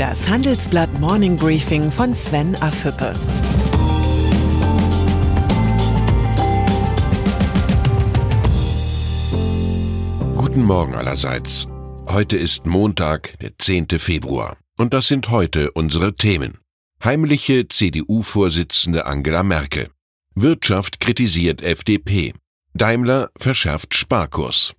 Das Handelsblatt Morning Briefing von Sven Afüppe. Guten Morgen allerseits. Heute ist Montag, der 10. Februar. Und das sind heute unsere Themen. Heimliche CDU-Vorsitzende Angela Merkel. Wirtschaft kritisiert FDP. Daimler verschärft Sparkurs.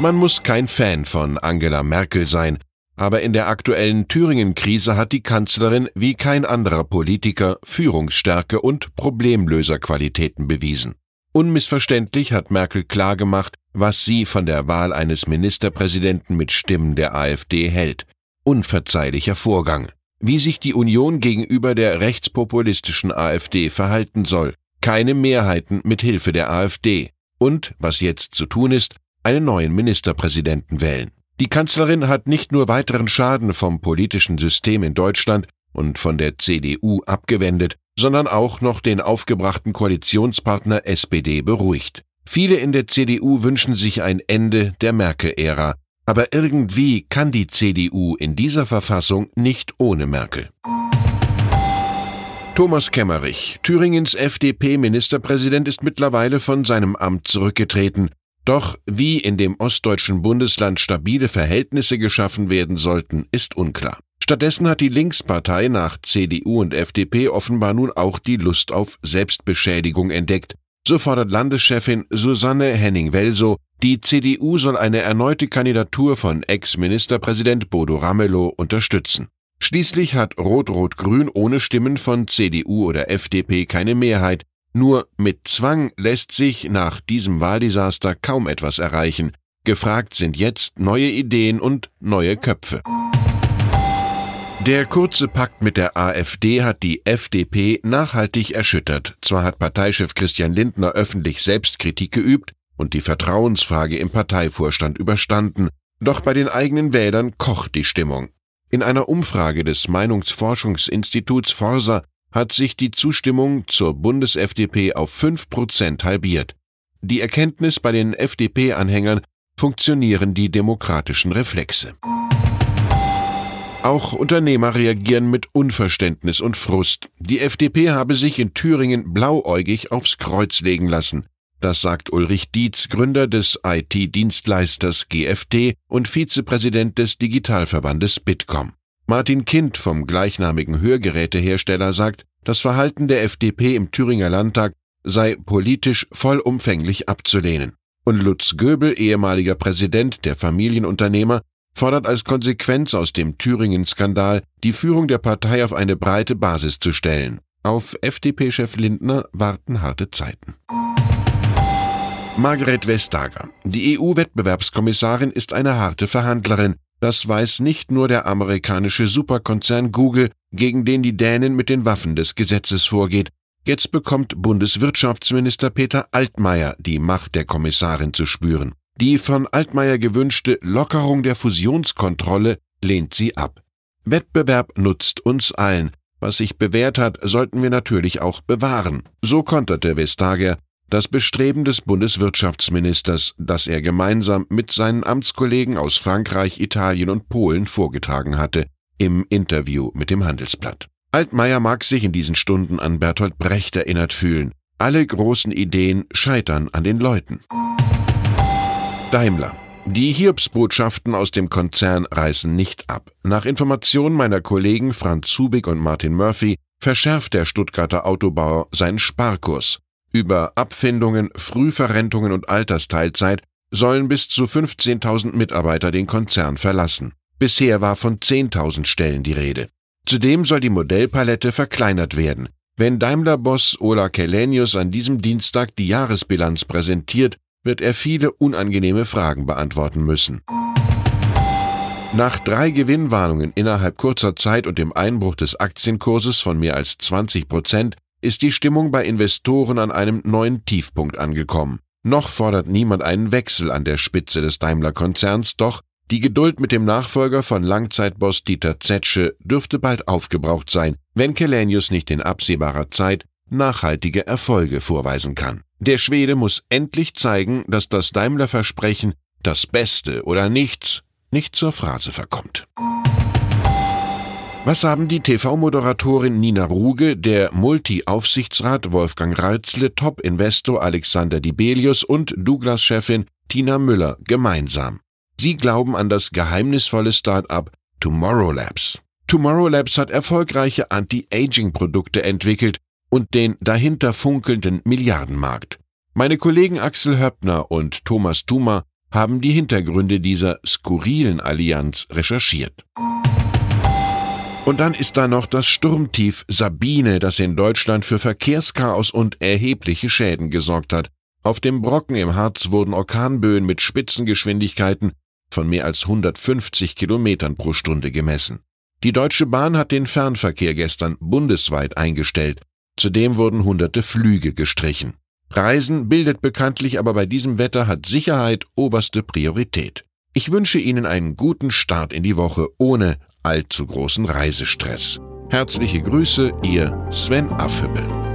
Man muss kein Fan von Angela Merkel sein, aber in der aktuellen Thüringen-Krise hat die Kanzlerin wie kein anderer Politiker Führungsstärke und Problemlöserqualitäten bewiesen. Unmissverständlich hat Merkel klargemacht, was sie von der Wahl eines Ministerpräsidenten mit Stimmen der AfD hält. Unverzeihlicher Vorgang. Wie sich die Union gegenüber der rechtspopulistischen AfD verhalten soll. Keine Mehrheiten mit Hilfe der AfD. Und, was jetzt zu tun ist, einen neuen Ministerpräsidenten wählen. Die Kanzlerin hat nicht nur weiteren Schaden vom politischen System in Deutschland und von der CDU abgewendet, sondern auch noch den aufgebrachten Koalitionspartner SPD beruhigt. Viele in der CDU wünschen sich ein Ende der Merkel-Ära, aber irgendwie kann die CDU in dieser Verfassung nicht ohne Merkel. Thomas Kemmerich, Thüringens FDP-Ministerpräsident, ist mittlerweile von seinem Amt zurückgetreten doch wie in dem ostdeutschen Bundesland stabile Verhältnisse geschaffen werden sollten, ist unklar. Stattdessen hat die Linkspartei nach CDU und FDP offenbar nun auch die Lust auf Selbstbeschädigung entdeckt. So fordert Landeschefin Susanne Henning-Welsow, die CDU soll eine erneute Kandidatur von Ex-Ministerpräsident Bodo Ramelow unterstützen. Schließlich hat Rot-Rot-Grün ohne Stimmen von CDU oder FDP keine Mehrheit, nur mit Zwang lässt sich nach diesem Wahldesaster kaum etwas erreichen. Gefragt sind jetzt neue Ideen und neue Köpfe. Der kurze Pakt mit der AfD hat die FDP nachhaltig erschüttert. Zwar hat Parteichef Christian Lindner öffentlich Selbstkritik geübt und die Vertrauensfrage im Parteivorstand überstanden, doch bei den eigenen Wählern kocht die Stimmung. In einer Umfrage des Meinungsforschungsinstituts Forsa hat sich die Zustimmung zur Bundes-FDP auf 5 Prozent halbiert. Die Erkenntnis bei den FDP-Anhängern funktionieren die demokratischen Reflexe. Auch Unternehmer reagieren mit Unverständnis und Frust. Die FDP habe sich in Thüringen blauäugig aufs Kreuz legen lassen. Das sagt Ulrich Dietz, Gründer des IT-Dienstleisters GFT und Vizepräsident des Digitalverbandes Bitkom. Martin Kind vom gleichnamigen Hörgerätehersteller sagt, das Verhalten der FDP im Thüringer Landtag sei politisch vollumfänglich abzulehnen. Und Lutz Göbel, ehemaliger Präsident der Familienunternehmer, fordert als Konsequenz aus dem Thüringen-Skandal, die Führung der Partei auf eine breite Basis zu stellen. Auf FDP-Chef Lindner warten harte Zeiten. Margret Vestager. Die EU-Wettbewerbskommissarin ist eine harte Verhandlerin, das weiß nicht nur der amerikanische Superkonzern Google, gegen den die Dänen mit den Waffen des Gesetzes vorgeht. Jetzt bekommt Bundeswirtschaftsminister Peter Altmaier die Macht der Kommissarin zu spüren. Die von Altmaier gewünschte Lockerung der Fusionskontrolle lehnt sie ab. Wettbewerb nutzt uns allen. Was sich bewährt hat, sollten wir natürlich auch bewahren. So konterte Vestager, das Bestreben des Bundeswirtschaftsministers, das er gemeinsam mit seinen Amtskollegen aus Frankreich, Italien und Polen vorgetragen hatte, im Interview mit dem Handelsblatt. Altmaier mag sich in diesen Stunden an Bertolt Brecht erinnert fühlen. Alle großen Ideen scheitern an den Leuten. Daimler. Die Hiobsbotschaften aus dem Konzern reißen nicht ab. Nach Informationen meiner Kollegen Franz Zubig und Martin Murphy verschärft der Stuttgarter Autobauer seinen Sparkurs. Über Abfindungen, Frühverrentungen und Altersteilzeit sollen bis zu 15.000 Mitarbeiter den Konzern verlassen. Bisher war von 10.000 Stellen die Rede. Zudem soll die Modellpalette verkleinert werden. Wenn Daimler-Boss Ola Kelenius an diesem Dienstag die Jahresbilanz präsentiert, wird er viele unangenehme Fragen beantworten müssen. Nach drei Gewinnwarnungen innerhalb kurzer Zeit und dem Einbruch des Aktienkurses von mehr als 20 Prozent ist die Stimmung bei Investoren an einem neuen Tiefpunkt angekommen. Noch fordert niemand einen Wechsel an der Spitze des Daimler-Konzerns, doch die Geduld mit dem Nachfolger von Langzeitboss Dieter Zetsche dürfte bald aufgebraucht sein, wenn Kelenius nicht in absehbarer Zeit nachhaltige Erfolge vorweisen kann. Der Schwede muss endlich zeigen, dass das Daimler-Versprechen das Beste oder nichts nicht zur Phrase verkommt. Was haben die TV-Moderatorin Nina Ruge, der Multi-Aufsichtsrat Wolfgang Reitzle, Top-Investor Alexander Dibelius und Douglas-Chefin Tina Müller gemeinsam? Sie glauben an das geheimnisvolle Start-up Tomorrow Labs. Tomorrow Labs hat erfolgreiche Anti-Aging-Produkte entwickelt und den dahinter funkelnden Milliardenmarkt. Meine Kollegen Axel Höppner und Thomas Thuma haben die Hintergründe dieser skurrilen Allianz recherchiert. Und dann ist da noch das Sturmtief Sabine, das in Deutschland für Verkehrschaos und erhebliche Schäden gesorgt hat. Auf dem Brocken im Harz wurden Orkanböen mit Spitzengeschwindigkeiten von mehr als 150 Kilometern pro Stunde gemessen. Die Deutsche Bahn hat den Fernverkehr gestern bundesweit eingestellt. Zudem wurden hunderte Flüge gestrichen. Reisen bildet bekanntlich aber bei diesem Wetter hat Sicherheit oberste Priorität. Ich wünsche Ihnen einen guten Start in die Woche ohne allzu großen Reisestress. Herzliche Grüße, Ihr Sven Affüppe.